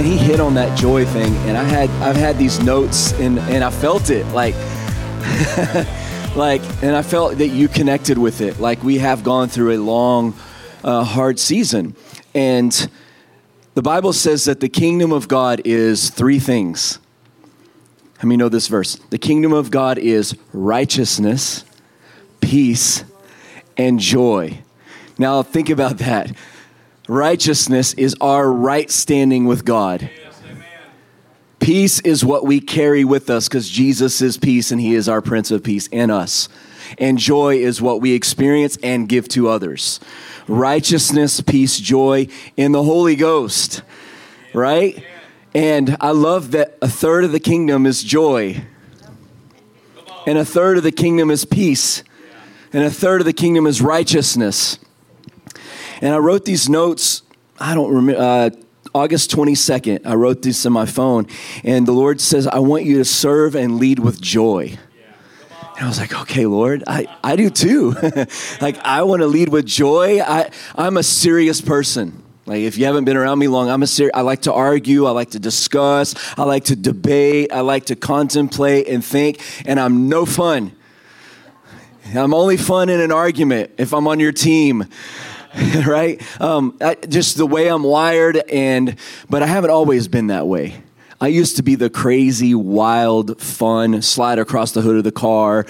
Man, he hit on that joy thing, and I had I've had these notes, and and I felt it like. like and i felt that you connected with it like we have gone through a long uh, hard season and the bible says that the kingdom of god is three things. Let me know this verse? The kingdom of god is righteousness peace and joy. Now think about that righteousness is our right standing with god Peace is what we carry with us because Jesus is peace and he is our Prince of Peace in us. And joy is what we experience and give to others. Righteousness, peace, joy in the Holy Ghost, right? And I love that a third of the kingdom is joy, and a third of the kingdom is peace, and a third of the kingdom is righteousness. And I wrote these notes, I don't remember. Uh, August 22nd, I wrote this in my phone, and the Lord says, I want you to serve and lead with joy. And I was like, okay, Lord, I, I do too. like, I want to lead with joy. I, I'm a serious person. Like, if you haven't been around me long, I'm a serious, I like to argue, I like to discuss, I like to debate, I like to contemplate and think, and I'm no fun. I'm only fun in an argument if I'm on your team. right? Um, I, just the way I'm wired, and but I haven't always been that way. I used to be the crazy, wild, fun, slide across the hood of the car,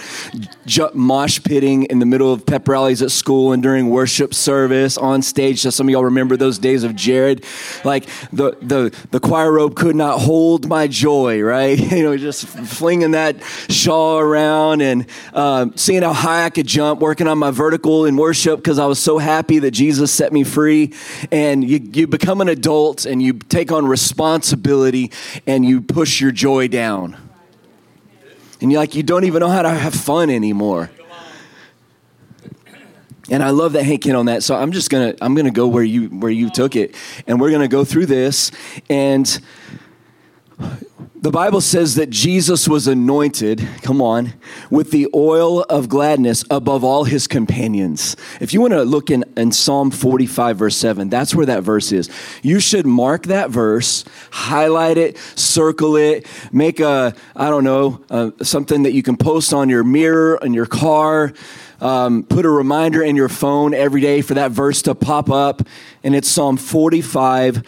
ju- mosh pitting in the middle of pep rallies at school and during worship service on stage. So some of y'all remember those days of Jared. Like the, the, the choir robe could not hold my joy, right? you know, just flinging that shawl around and um, seeing how high I could jump, working on my vertical in worship because I was so happy that Jesus set me free. And you, you become an adult and you take on responsibility and you push your joy down. And you're like, you don't even know how to have fun anymore. And I love that Hank hit on that. So I'm just gonna I'm gonna go where you where you took it, and we're gonna go through this. And the Bible says that Jesus was anointed, come on, with the oil of gladness above all his companions. If you want to look in, in Psalm 45, verse 7, that's where that verse is. You should mark that verse, highlight it, circle it, make a, I don't know, uh, something that you can post on your mirror, in your car. Um, put a reminder in your phone every day for that verse to pop up. And it's Psalm 45,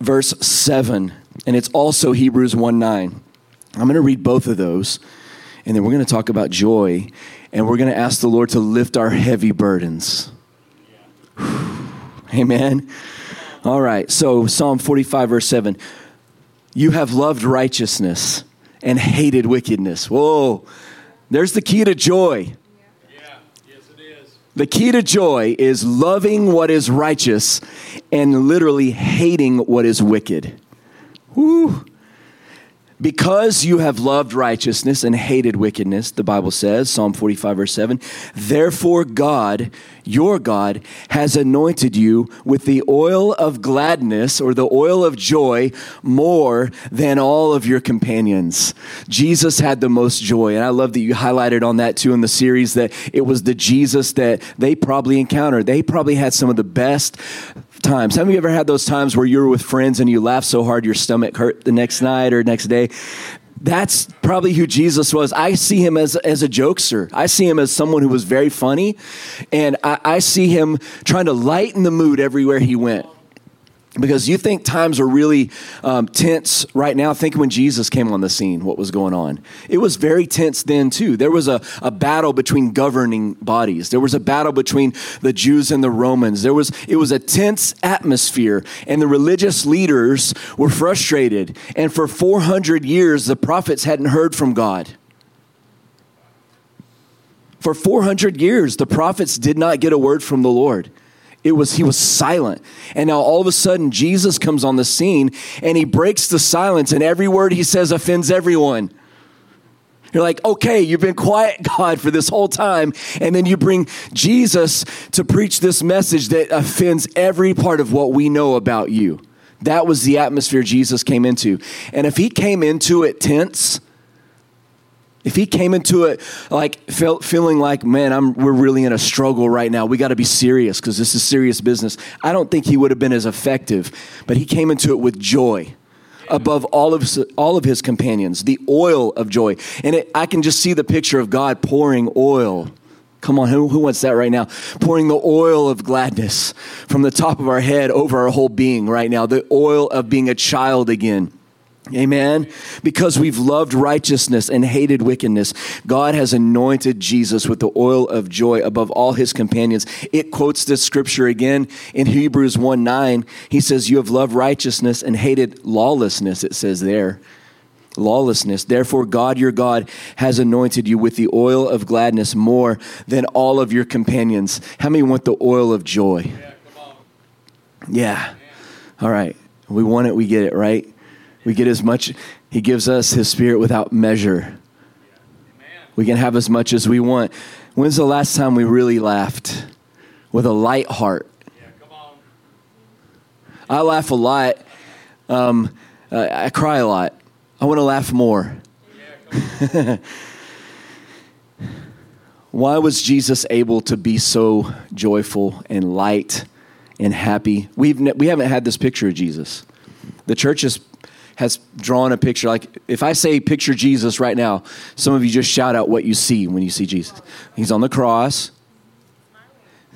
verse 7 and it's also Hebrews 1 9. I'm going to read both of those, and then we're going to talk about joy, and we're going to ask the Lord to lift our heavy burdens. Amen. All right, so Psalm 45, verse 7. You have loved righteousness and hated wickedness. Whoa, there's the key to joy. Yeah. Yes, it is. The key to joy is loving what is righteous and literally hating what is wicked. Woo. Because you have loved righteousness and hated wickedness, the Bible says, Psalm 45, verse 7, therefore God, your God, has anointed you with the oil of gladness or the oil of joy more than all of your companions. Jesus had the most joy. And I love that you highlighted on that too in the series that it was the Jesus that they probably encountered. They probably had some of the best times. Have you ever had those times where you were with friends and you laughed so hard your stomach hurt the next night or next day? That's probably who Jesus was. I see him as, as a jokester. I see him as someone who was very funny, and I, I see him trying to lighten the mood everywhere he went because you think times are really um, tense right now. Think when Jesus came on the scene, what was going on. It was very tense then, too. There was a, a battle between governing bodies, there was a battle between the Jews and the Romans. There was, it was a tense atmosphere, and the religious leaders were frustrated. And for 400 years, the prophets hadn't heard from God. For 400 years, the prophets did not get a word from the Lord. It was he was silent. And now all of a sudden Jesus comes on the scene and he breaks the silence and every word he says offends everyone. You're like, okay, you've been quiet, God, for this whole time. And then you bring Jesus to preach this message that offends every part of what we know about you. That was the atmosphere Jesus came into. And if he came into it tense, If he came into it like feeling like, man, I'm, we're really in a struggle right now. We got to be serious because this is serious business. I don't think he would have been as effective. But he came into it with joy above all of all of his companions, the oil of joy. And it, I can just see the picture of God pouring oil. Come on, who, who wants that right now? Pouring the oil of gladness from the top of our head over our whole being right now, the oil of being a child again. Amen. Because we've loved righteousness and hated wickedness, God has anointed Jesus with the oil of joy above all his companions. It quotes this scripture again in Hebrews 1 9. He says, You have loved righteousness and hated lawlessness, it says there. Lawlessness. Therefore, God your God has anointed you with the oil of gladness more than all of your companions. How many want the oil of joy? Yeah. yeah. All right. We want it, we get it, right? We get as much, He gives us His Spirit without measure. We can have as much as we want. When's the last time we really laughed with a light heart? I laugh a lot. Um, I cry a lot. I want to laugh more. Why was Jesus able to be so joyful and light and happy? We've ne- we haven't had this picture of Jesus. The church is has drawn a picture. Like if I say picture Jesus right now, some of you just shout out what you see when you see Jesus. He's on the cross.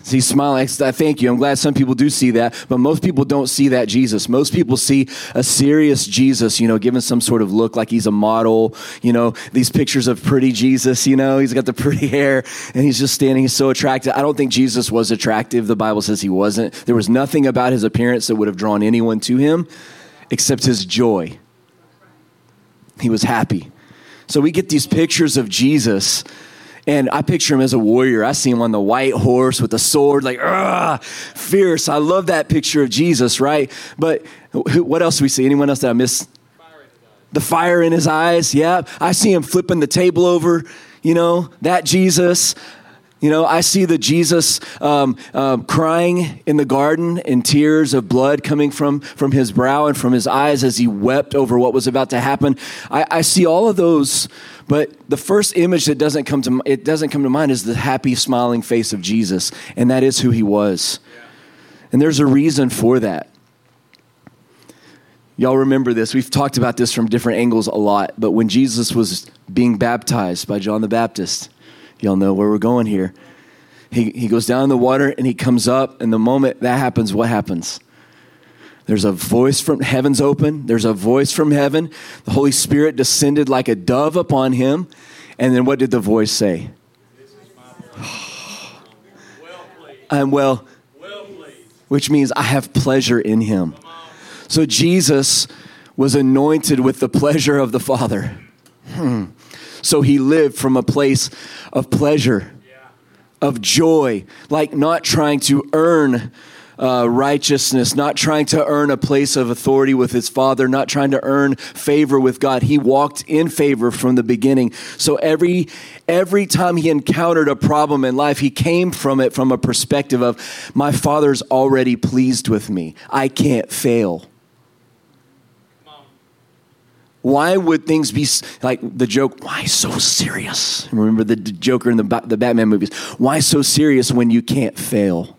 He's smiling. I thank you. I'm glad some people do see that, but most people don't see that Jesus. Most people see a serious Jesus, you know, given some sort of look like he's a model. You know, these pictures of pretty Jesus, you know, he's got the pretty hair and he's just standing. He's so attractive. I don't think Jesus was attractive. The Bible says he wasn't. There was nothing about his appearance that would have drawn anyone to him except his joy. He was happy. So we get these pictures of Jesus, and I picture him as a warrior. I see him on the white horse with a sword, like, ah, fierce. I love that picture of Jesus, right? But what else do we see? Anyone else that I miss? the fire in his eyes. Yeah. I see him flipping the table over, you know, that Jesus. You know, I see the Jesus um, um, crying in the garden and tears of blood coming from, from his brow and from his eyes as he wept over what was about to happen. I, I see all of those, but the first image that doesn't come to it doesn't come to mind is the happy, smiling face of Jesus, and that is who he was. And there's a reason for that. Y'all remember this. We've talked about this from different angles a lot, but when Jesus was being baptized by John the Baptist, Y'all know where we're going here. He, he goes down in the water and he comes up, and the moment that happens, what happens? There's a voice from heaven's open. There's a voice from heaven. The Holy Spirit descended like a dove upon him. And then what did the voice say? I'm well, which means I have pleasure in him. So Jesus was anointed with the pleasure of the Father. Hmm. So he lived from a place of pleasure, of joy, like not trying to earn uh, righteousness, not trying to earn a place of authority with his father, not trying to earn favor with God. He walked in favor from the beginning. So every every time he encountered a problem in life, he came from it from a perspective of my father's already pleased with me. I can't fail. Why would things be like the joke? Why so serious? Remember the Joker in the, the Batman movies? Why so serious when you can't fail?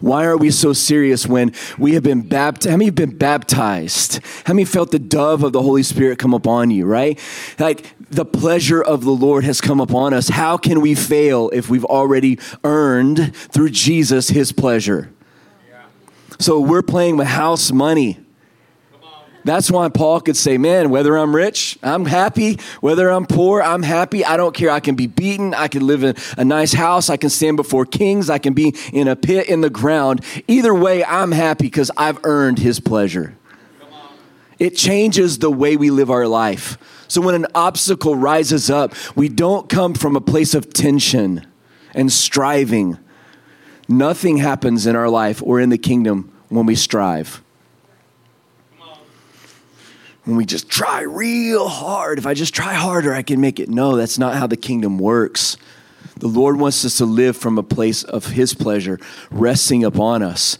Why are we so serious when we have been baptized? How many have been baptized? How many felt the dove of the Holy Spirit come upon you, right? Like the pleasure of the Lord has come upon us. How can we fail if we've already earned through Jesus his pleasure? So we're playing with house money. That's why Paul could say, Man, whether I'm rich, I'm happy. Whether I'm poor, I'm happy. I don't care. I can be beaten. I can live in a nice house. I can stand before kings. I can be in a pit in the ground. Either way, I'm happy because I've earned his pleasure. It changes the way we live our life. So when an obstacle rises up, we don't come from a place of tension and striving. Nothing happens in our life or in the kingdom when we strive when we just try real hard. If I just try harder, I can make it. No, that's not how the kingdom works. The Lord wants us to live from a place of His pleasure resting upon us.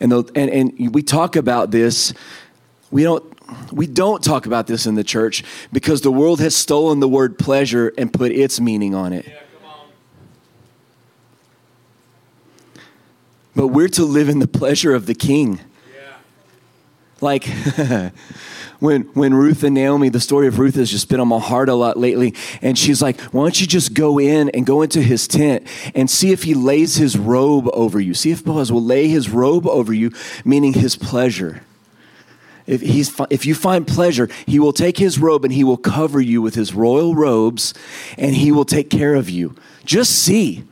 And, the, and, and we talk about this. We don't, we don't talk about this in the church because the world has stolen the word pleasure and put its meaning on it. But we're to live in the pleasure of the king. Like when when Ruth and Naomi, the story of Ruth has just been on my heart a lot lately. And she's like, Why don't you just go in and go into his tent and see if he lays his robe over you? See if Boaz will lay his robe over you, meaning his pleasure. If, he's, if you find pleasure, he will take his robe and he will cover you with his royal robes and he will take care of you. Just see.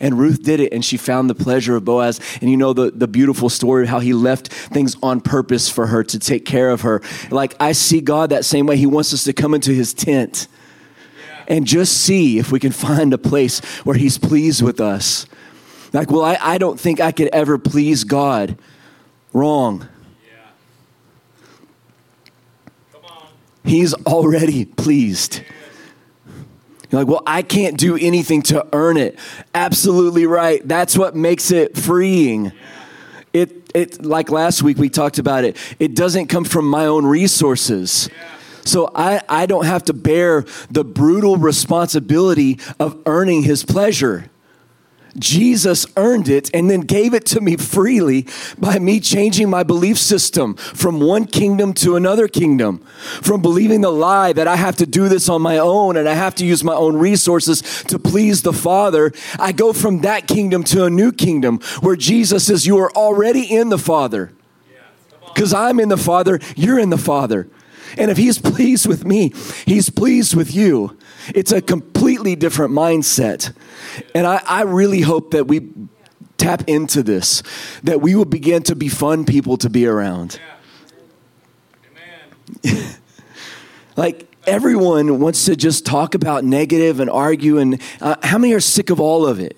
And Ruth did it, and she found the pleasure of Boaz. And you know the, the beautiful story of how he left things on purpose for her to take care of her. Like, I see God that same way. He wants us to come into his tent and just see if we can find a place where he's pleased with us. Like, well, I, I don't think I could ever please God. Wrong. Yeah. He's already pleased. You're like, well, I can't do anything to earn it. Absolutely right. That's what makes it freeing. It, it, like last week we talked about it, it doesn't come from my own resources. So I, I don't have to bear the brutal responsibility of earning his pleasure. Jesus earned it and then gave it to me freely by me changing my belief system from one kingdom to another kingdom, from believing the lie that I have to do this on my own and I have to use my own resources to please the Father. I go from that kingdom to a new kingdom where Jesus says, You are already in the Father. Because I'm in the Father, you're in the Father. And if He's pleased with me, He's pleased with you. It's a completely different mindset. And I, I really hope that we tap into this, that we will begin to be fun people to be around. Yeah. like, everyone wants to just talk about negative and argue. And uh, how many are sick of all of it?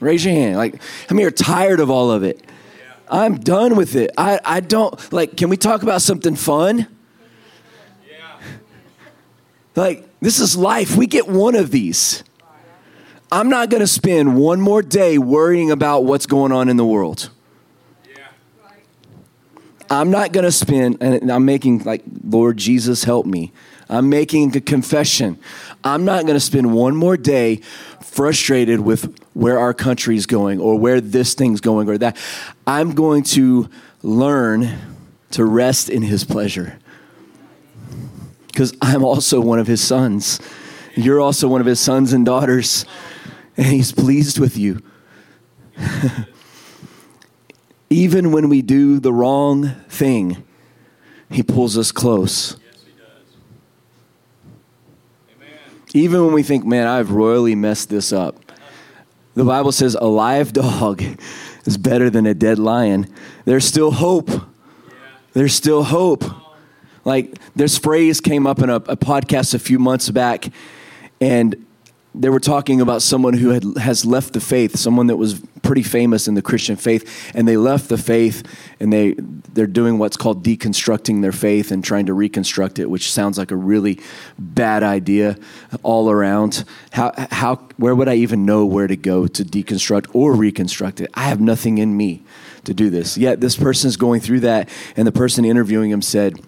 Raise your hand. Like, how many are tired of all of it? I'm done with it. I, I don't, like, can we talk about something fun? Like, this is life. We get one of these. I'm not going to spend one more day worrying about what's going on in the world. I'm not going to spend, and I'm making like, Lord Jesus, help me. I'm making a confession. I'm not going to spend one more day frustrated with where our country is going or where this thing's going or that. I'm going to learn to rest in His pleasure because I'm also one of his sons. You're also one of his sons and daughters, and he's pleased with you. Even when we do the wrong thing, he pulls us close. Even when we think, man, I've royally messed this up. The Bible says a live dog is better than a dead lion. There's still hope. There's still hope. Like this phrase came up in a, a podcast a few months back, and they were talking about someone who had, has left the faith, someone that was pretty famous in the Christian faith, and they left the faith and they, they're doing what's called deconstructing their faith and trying to reconstruct it, which sounds like a really bad idea all around. How, how, where would I even know where to go to deconstruct or reconstruct it? I have nothing in me to do this. Yet this person is going through that, and the person interviewing him said,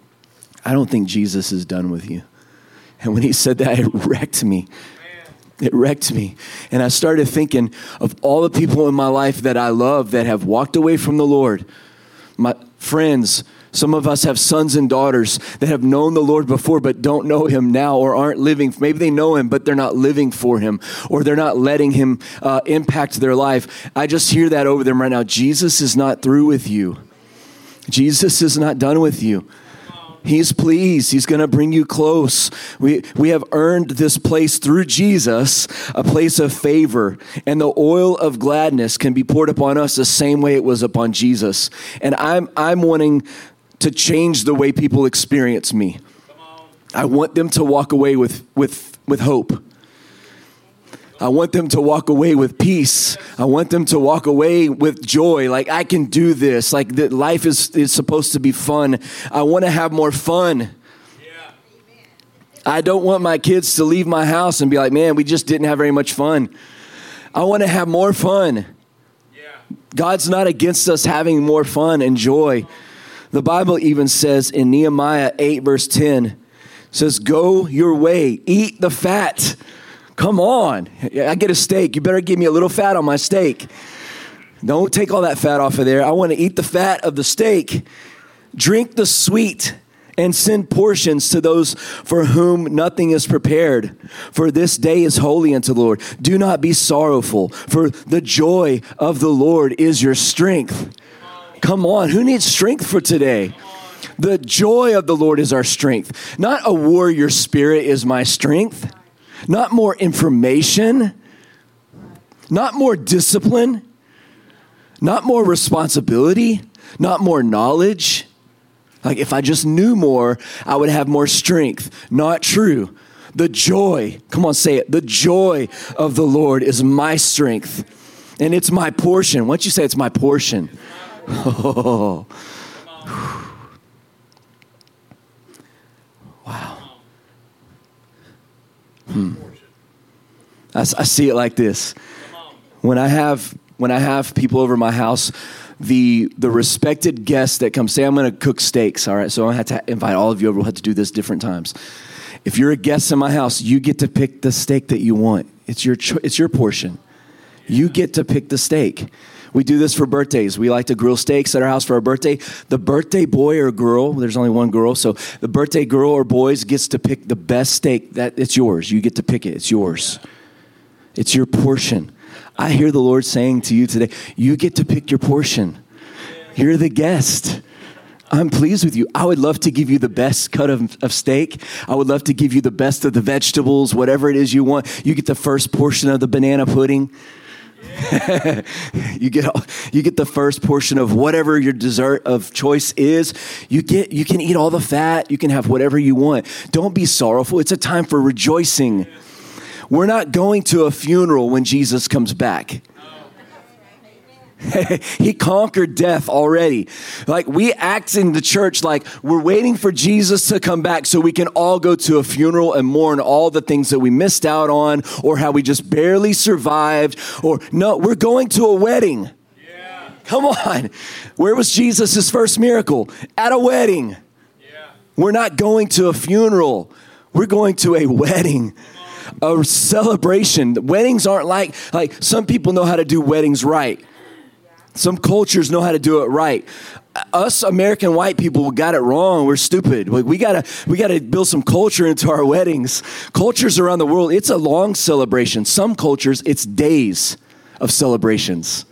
I don't think Jesus is done with you. And when he said that, it wrecked me. It wrecked me. And I started thinking of all the people in my life that I love that have walked away from the Lord. My friends, some of us have sons and daughters that have known the Lord before but don't know him now or aren't living. Maybe they know him, but they're not living for him or they're not letting him uh, impact their life. I just hear that over them right now. Jesus is not through with you, Jesus is not done with you. He's pleased. He's going to bring you close. We, we have earned this place through Jesus, a place of favor. And the oil of gladness can be poured upon us the same way it was upon Jesus. And I'm, I'm wanting to change the way people experience me. I want them to walk away with, with, with hope. I want them to walk away with peace. I want them to walk away with joy. Like I can do this. Like life is, is supposed to be fun. I want to have more fun. I don't want my kids to leave my house and be like, man, we just didn't have very much fun. I want to have more fun. God's not against us having more fun and joy. The Bible even says in Nehemiah 8, verse 10, says, Go your way, eat the fat. Come on. I get a steak. You better give me a little fat on my steak. Don't take all that fat off of there. I want to eat the fat of the steak. Drink the sweet and send portions to those for whom nothing is prepared. For this day is holy unto the Lord. Do not be sorrowful, for the joy of the Lord is your strength. Come on, who needs strength for today? The joy of the Lord is our strength. Not a warrior spirit is my strength. Not more information. Not more discipline. Not more responsibility. Not more knowledge. Like if I just knew more, I would have more strength. Not true. The joy, come on, say it. The joy of the Lord is my strength. And it's my portion. Once you say it's my portion. Oh. Hmm. I, I see it like this. When I have when I have people over my house the the respected guests that come Say I'm going to cook steaks. All right, so I have to invite all of you over. We'll have to do this different times. If you're a guest in my house, you get to pick the steak that you want. It's your cho- it's your portion. You get to pick the steak. We do this for birthdays. We like to grill steaks at our house for our birthday. The birthday boy or girl, there's only one girl, so the birthday girl or boys gets to pick the best steak. That it's yours. You get to pick it. It's yours. It's your portion. I hear the Lord saying to you today, you get to pick your portion. You're the guest. I'm pleased with you. I would love to give you the best cut of, of steak. I would love to give you the best of the vegetables, whatever it is you want. You get the first portion of the banana pudding. you get you get the first portion of whatever your dessert of choice is. You get you can eat all the fat. You can have whatever you want. Don't be sorrowful. It's a time for rejoicing. We're not going to a funeral when Jesus comes back. he conquered death already. Like we act in the church like we're waiting for Jesus to come back so we can all go to a funeral and mourn all the things that we missed out on or how we just barely survived or no, we're going to a wedding. Yeah. Come on. Where was Jesus' first miracle? At a wedding. Yeah. We're not going to a funeral. We're going to a wedding a celebration. Weddings aren't like like some people know how to do weddings right. Some cultures know how to do it right. Us American white people got it wrong. We're stupid. We gotta we gotta build some culture into our weddings. Cultures around the world, it's a long celebration. Some cultures, it's days of celebrations.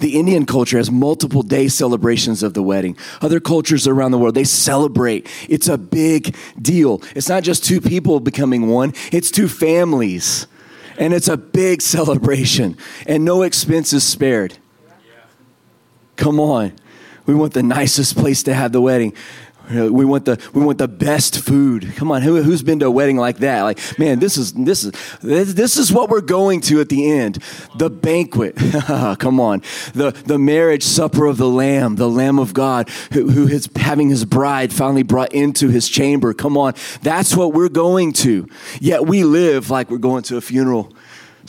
The Indian culture has multiple day celebrations of the wedding. Other cultures around the world, they celebrate. It's a big deal. It's not just two people becoming one, it's two families. And it's a big celebration, and no expense is spared. Come on. We want the nicest place to have the wedding. We want the we want the best food. Come on, who, has been to a wedding like that? Like, man, this is this is this is what we're going to at the end. The banquet. Come on, the the marriage supper of the Lamb, the Lamb of God, who, who is having his bride finally brought into his chamber. Come on, that's what we're going to. Yet we live like we're going to a funeral.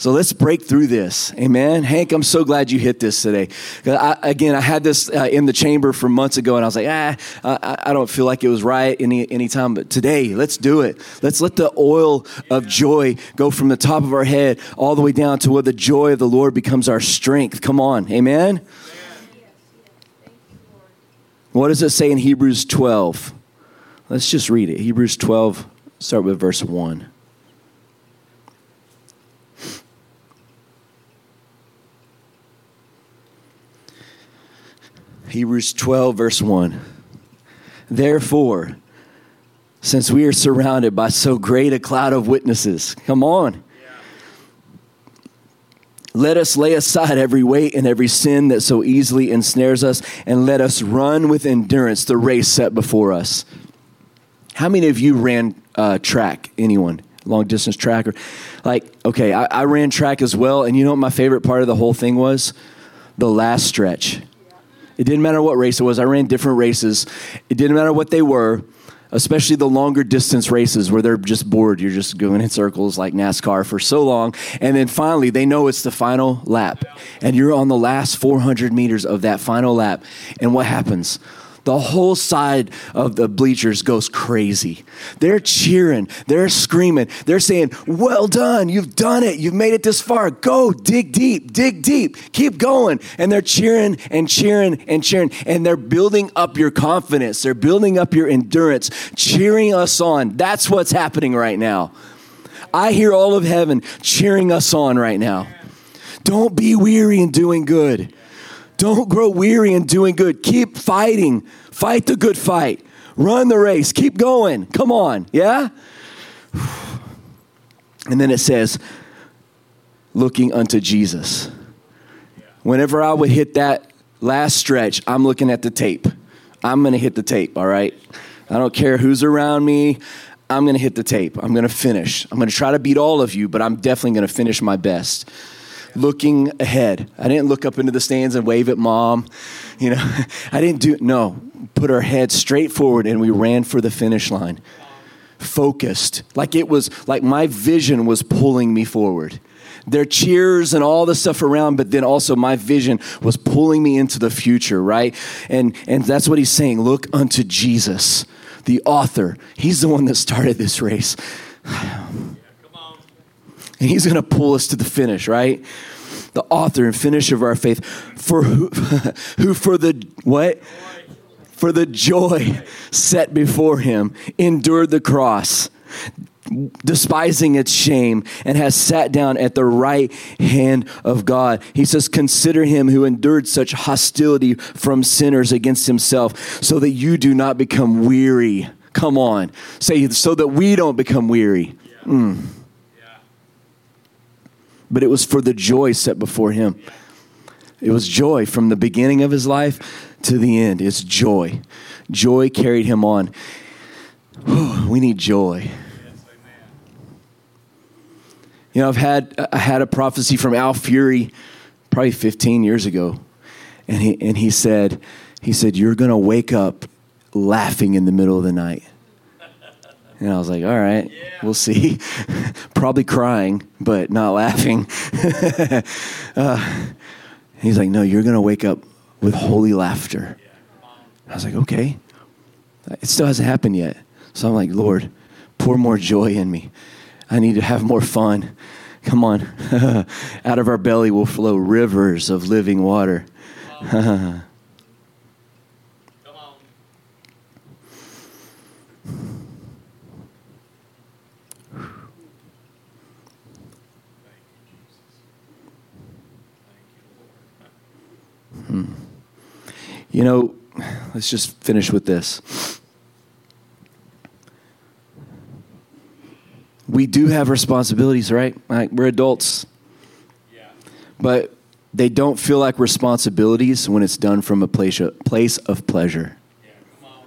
So let's break through this. Amen. Hank, I'm so glad you hit this today. I, again, I had this uh, in the chamber for months ago, and I was like, ah, I, I don't feel like it was right any any time. But today, let's do it. Let's let the oil of joy go from the top of our head all the way down to where the joy of the Lord becomes our strength. Come on. Amen. What does it say in Hebrews 12? Let's just read it. Hebrews 12, start with verse 1. Hebrews 12, verse 1. Therefore, since we are surrounded by so great a cloud of witnesses, come on. Let us lay aside every weight and every sin that so easily ensnares us, and let us run with endurance the race set before us. How many of you ran uh, track? Anyone? Long distance track? Or, like, okay, I, I ran track as well, and you know what my favorite part of the whole thing was? The last stretch it didn't matter what race it was. I ran different races. It didn't matter what they were. especially the longer distance races where they're just bored. You're just going in circles like NASCAR for so long. And then finally, they know it's the final lap. And you're on the last 400 meters of that final lap. And what happens? The whole side of the bleachers goes crazy. They're cheering, they're screaming, they're saying, Well done, you've done it, you've made it this far. Go, dig deep, dig deep, keep going. And they're cheering and cheering and cheering, and they're building up your confidence, they're building up your endurance, cheering us on. That's what's happening right now. I hear all of heaven cheering us on right now. Don't be weary in doing good. Don't grow weary in doing good. Keep fighting. Fight the good fight. Run the race. Keep going. Come on. Yeah? And then it says, looking unto Jesus. Whenever I would hit that last stretch, I'm looking at the tape. I'm going to hit the tape, all right? I don't care who's around me. I'm going to hit the tape. I'm going to finish. I'm going to try to beat all of you, but I'm definitely going to finish my best looking ahead. I didn't look up into the stands and wave at mom. You know, I didn't do no. Put our head straight forward and we ran for the finish line. Focused. Like it was like my vision was pulling me forward. Their cheers and all the stuff around, but then also my vision was pulling me into the future, right? And and that's what he's saying. Look unto Jesus, the author. He's the one that started this race. and he's going to pull us to the finish, right? The author and finisher of our faith, for who, who for the what? For the joy set before him, endured the cross, despising its shame, and has sat down at the right hand of God. He says, Consider him who endured such hostility from sinners against himself, so that you do not become weary. Come on. Say, so that we don't become weary. Mm but it was for the joy set before him. It was joy from the beginning of his life to the end. It's joy. Joy carried him on. we need joy. You know, I've had I had a prophecy from Al Fury probably 15 years ago. And he and he said he said you're going to wake up laughing in the middle of the night. And I was like, all right, yeah. we'll see. Probably crying, but not laughing. uh, he's like, no, you're going to wake up with holy laughter. I was like, okay. It still hasn't happened yet. So I'm like, Lord, pour more joy in me. I need to have more fun. Come on. Out of our belly will flow rivers of living water. Hmm. You know, let's just finish with this. We do have responsibilities, right? Like we're adults. Yeah. But they don't feel like responsibilities when it's done from a place of, place of pleasure. Yeah. Come on.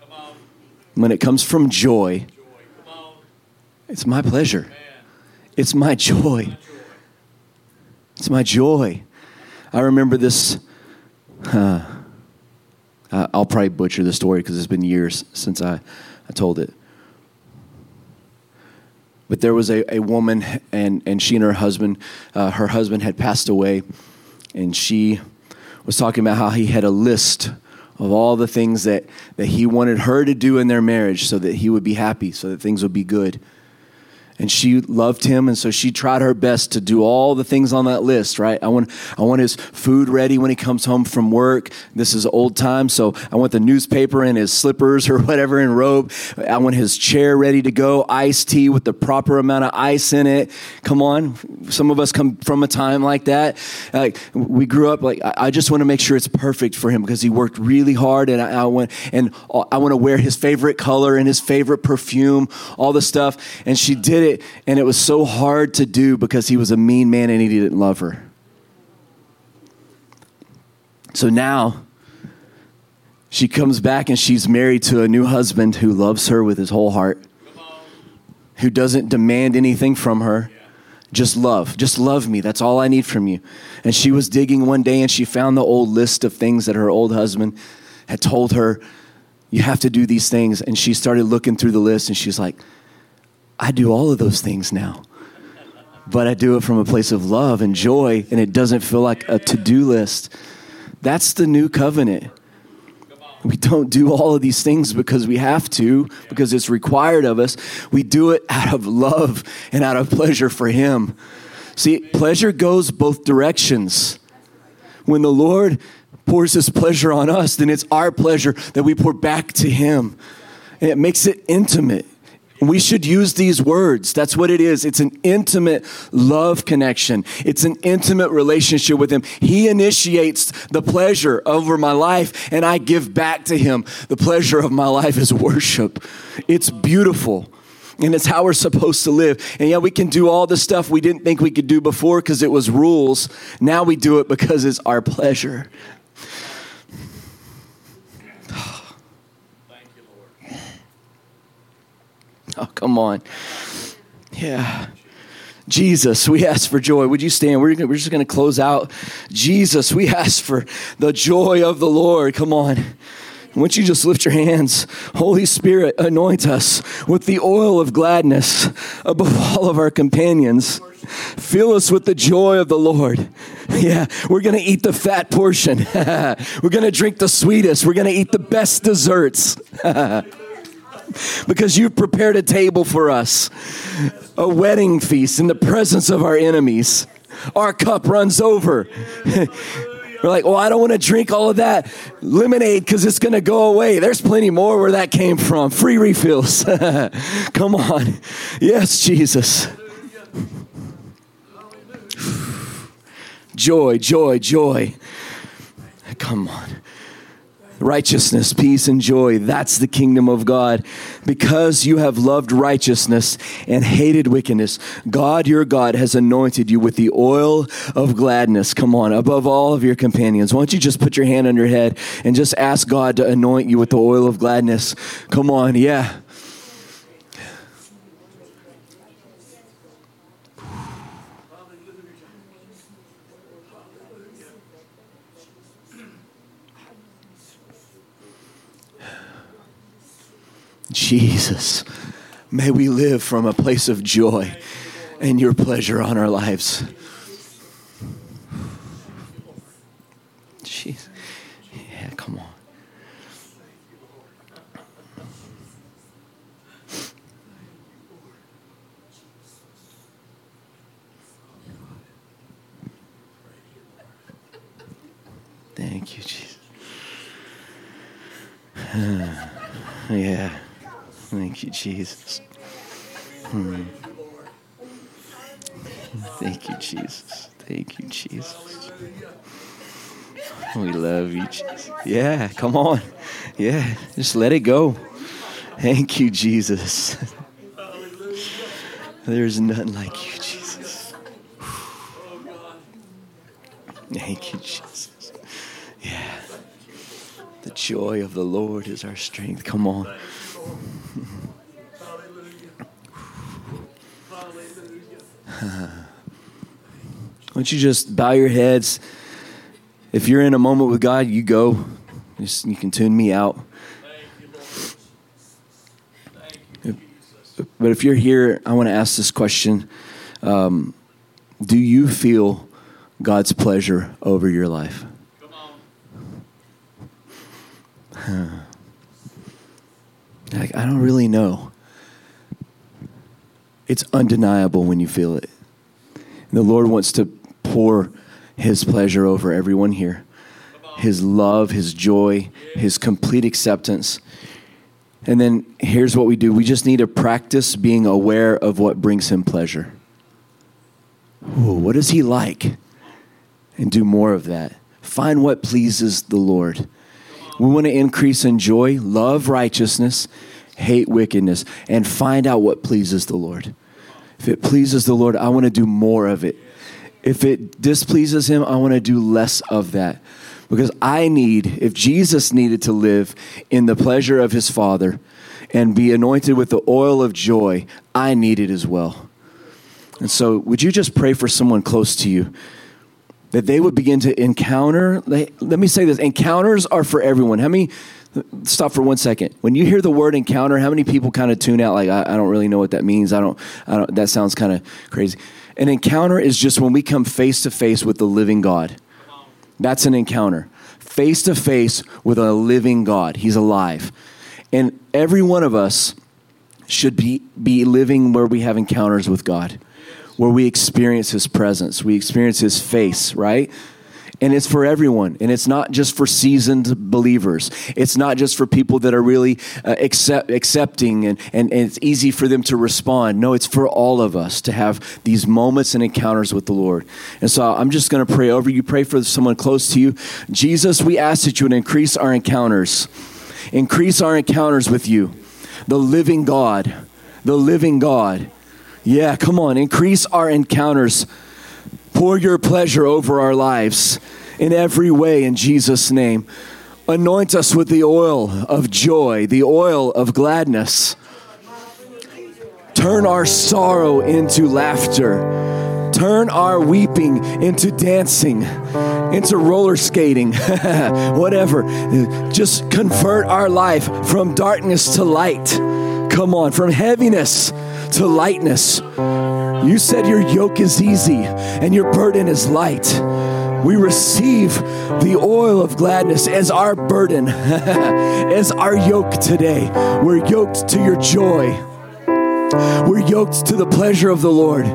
Come on. When it comes from joy, joy. it's my pleasure. Man. It's my joy. It's my joy. I remember this. Uh, I'll probably butcher the story because it's been years since I, I told it. But there was a, a woman, and, and she and her husband, uh, her husband had passed away, and she was talking about how he had a list of all the things that, that he wanted her to do in their marriage so that he would be happy, so that things would be good and she loved him and so she tried her best to do all the things on that list right? I want i want his food ready when he comes home from work. This is old time so i want the newspaper and his slippers or whatever in robe. I want his chair ready to go iced tea with the proper amount of ice in it. Come on. Some of us come from a time like that. Like we grew up like i just want to make sure it's perfect for him because he worked really hard and i, I want and uh, i want to wear his favorite color and his favorite perfume all the stuff. And she did it it, and it was so hard to do because he was a mean man and he didn't love her. So now she comes back and she's married to a new husband who loves her with his whole heart, who doesn't demand anything from her. Just love. Just love me. That's all I need from you. And she was digging one day and she found the old list of things that her old husband had told her You have to do these things. And she started looking through the list and she's like, I do all of those things now. But I do it from a place of love and joy, and it doesn't feel like a to do list. That's the new covenant. We don't do all of these things because we have to, because it's required of us. We do it out of love and out of pleasure for Him. See, pleasure goes both directions. When the Lord pours His pleasure on us, then it's our pleasure that we pour back to Him. And it makes it intimate. We should use these words. That's what it is. It's an intimate love connection. It's an intimate relationship with Him. He initiates the pleasure over my life, and I give back to Him. The pleasure of my life is worship. It's beautiful. And it's how we're supposed to live. And yeah, we can do all the stuff we didn't think we could do before because it was rules. Now we do it because it's our pleasure. Oh, come on. Yeah. Jesus, we ask for joy. Would you stand? We're, we're just going to close out. Jesus, we ask for the joy of the Lord. Come on. Won't you just lift your hands? Holy Spirit, anoint us with the oil of gladness above all of our companions. Fill us with the joy of the Lord. Yeah, we're going to eat the fat portion. we're going to drink the sweetest. We're going to eat the best desserts. Because you've prepared a table for us, a wedding feast in the presence of our enemies. Our cup runs over. We're like, well, I don't want to drink all of that lemonade because it's going to go away. There's plenty more where that came from. Free refills. Come on. Yes, Jesus. Joy, joy, joy. Come on righteousness, peace, and joy. That's the kingdom of God. Because you have loved righteousness and hated wickedness, God, your God, has anointed you with the oil of gladness. Come on, above all of your companions. Why don't you just put your hand on your head and just ask God to anoint you with the oil of gladness? Come on, yeah. Jesus, may we live from a place of joy and your pleasure on our lives. Jesus. Yeah, come on. Thank you, Jesus. yeah. You, Jesus. Hmm. Thank you, Jesus. Thank you, Jesus. We love you, Jesus. Yeah, come on. Yeah, just let it go. Thank you, Jesus. There's none like you, Jesus. Thank you, Jesus. Yeah. The joy of the Lord is our strength. Come on. Don't you just bow your heads? If you're in a moment with God, you go. Just, you can tune me out. But if you're here, I want to ask this question um, Do you feel God's pleasure over your life? Like, I don't really know. It's undeniable when you feel it. And the Lord wants to pour His pleasure over everyone here His love, His joy, His complete acceptance. And then here's what we do we just need to practice being aware of what brings Him pleasure. Ooh, what is He like? And do more of that. Find what pleases the Lord. We want to increase in joy, love righteousness, hate wickedness, and find out what pleases the Lord. If it pleases the Lord, I want to do more of it. If it displeases Him, I want to do less of that. Because I need, if Jesus needed to live in the pleasure of His Father and be anointed with the oil of joy, I need it as well. And so, would you just pray for someone close to you? that they would begin to encounter. Let me say this encounters are for everyone. How many stop for one second. When you hear the word encounter, how many people kind of tune out? Like, I, I don't really know what that means. I don't. I don't. That sounds kind of crazy. An encounter is just when we come face to face with the living God. That's an encounter. Face to face with a living God. He's alive. And every one of us should be, be living where we have encounters with God, where we experience His presence, we experience His face, right? And it's for everyone. And it's not just for seasoned believers. It's not just for people that are really uh, accept, accepting and, and, and it's easy for them to respond. No it's for all of us to have these moments and encounters with the lord. And so i'm just going to pray over you. Pray for someone close to you. Jesus we ask that you would increase our encounters. Increase our encounters with you. The living god. The living god. Yeah come on. Increase our encounters Pour your pleasure over our lives in every way in Jesus' name. Anoint us with the oil of joy, the oil of gladness. Turn our sorrow into laughter. Turn our weeping into dancing, into roller skating, whatever. Just convert our life from darkness to light. Come on, from heaviness to lightness. You said your yoke is easy and your burden is light. We receive the oil of gladness as our burden, as our yoke today. We're yoked to your joy. We're yoked to the pleasure of the Lord.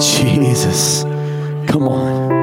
Jesus, come on.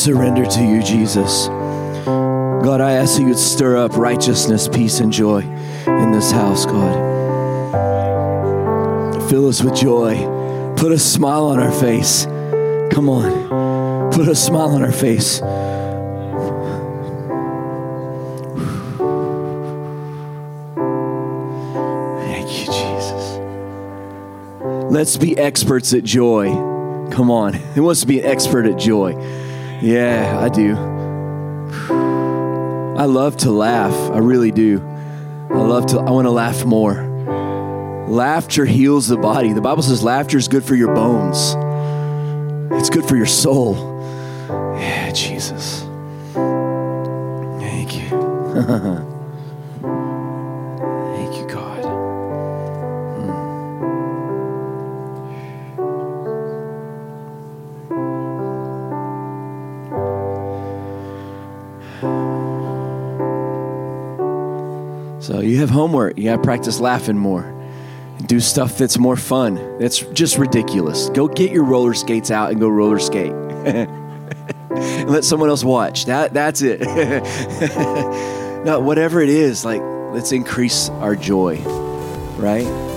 Surrender to you, Jesus. God, I ask that you would stir up righteousness, peace, and joy in this house, God. Fill us with joy. Put a smile on our face. Come on. Put a smile on our face. Thank you, Jesus. Let's be experts at joy. Come on. Who wants to be an expert at joy? Yeah, I do. I love to laugh. I really do. I love to, I want to laugh more. Laughter heals the body. The Bible says laughter is good for your bones, it's good for your soul. Yeah, Jesus. Thank you. you have homework. You got to practice laughing more. Do stuff that's more fun. That's just ridiculous. Go get your roller skates out and go roller skate. and let someone else watch. That that's it. no, whatever it is, like let's increase our joy, right?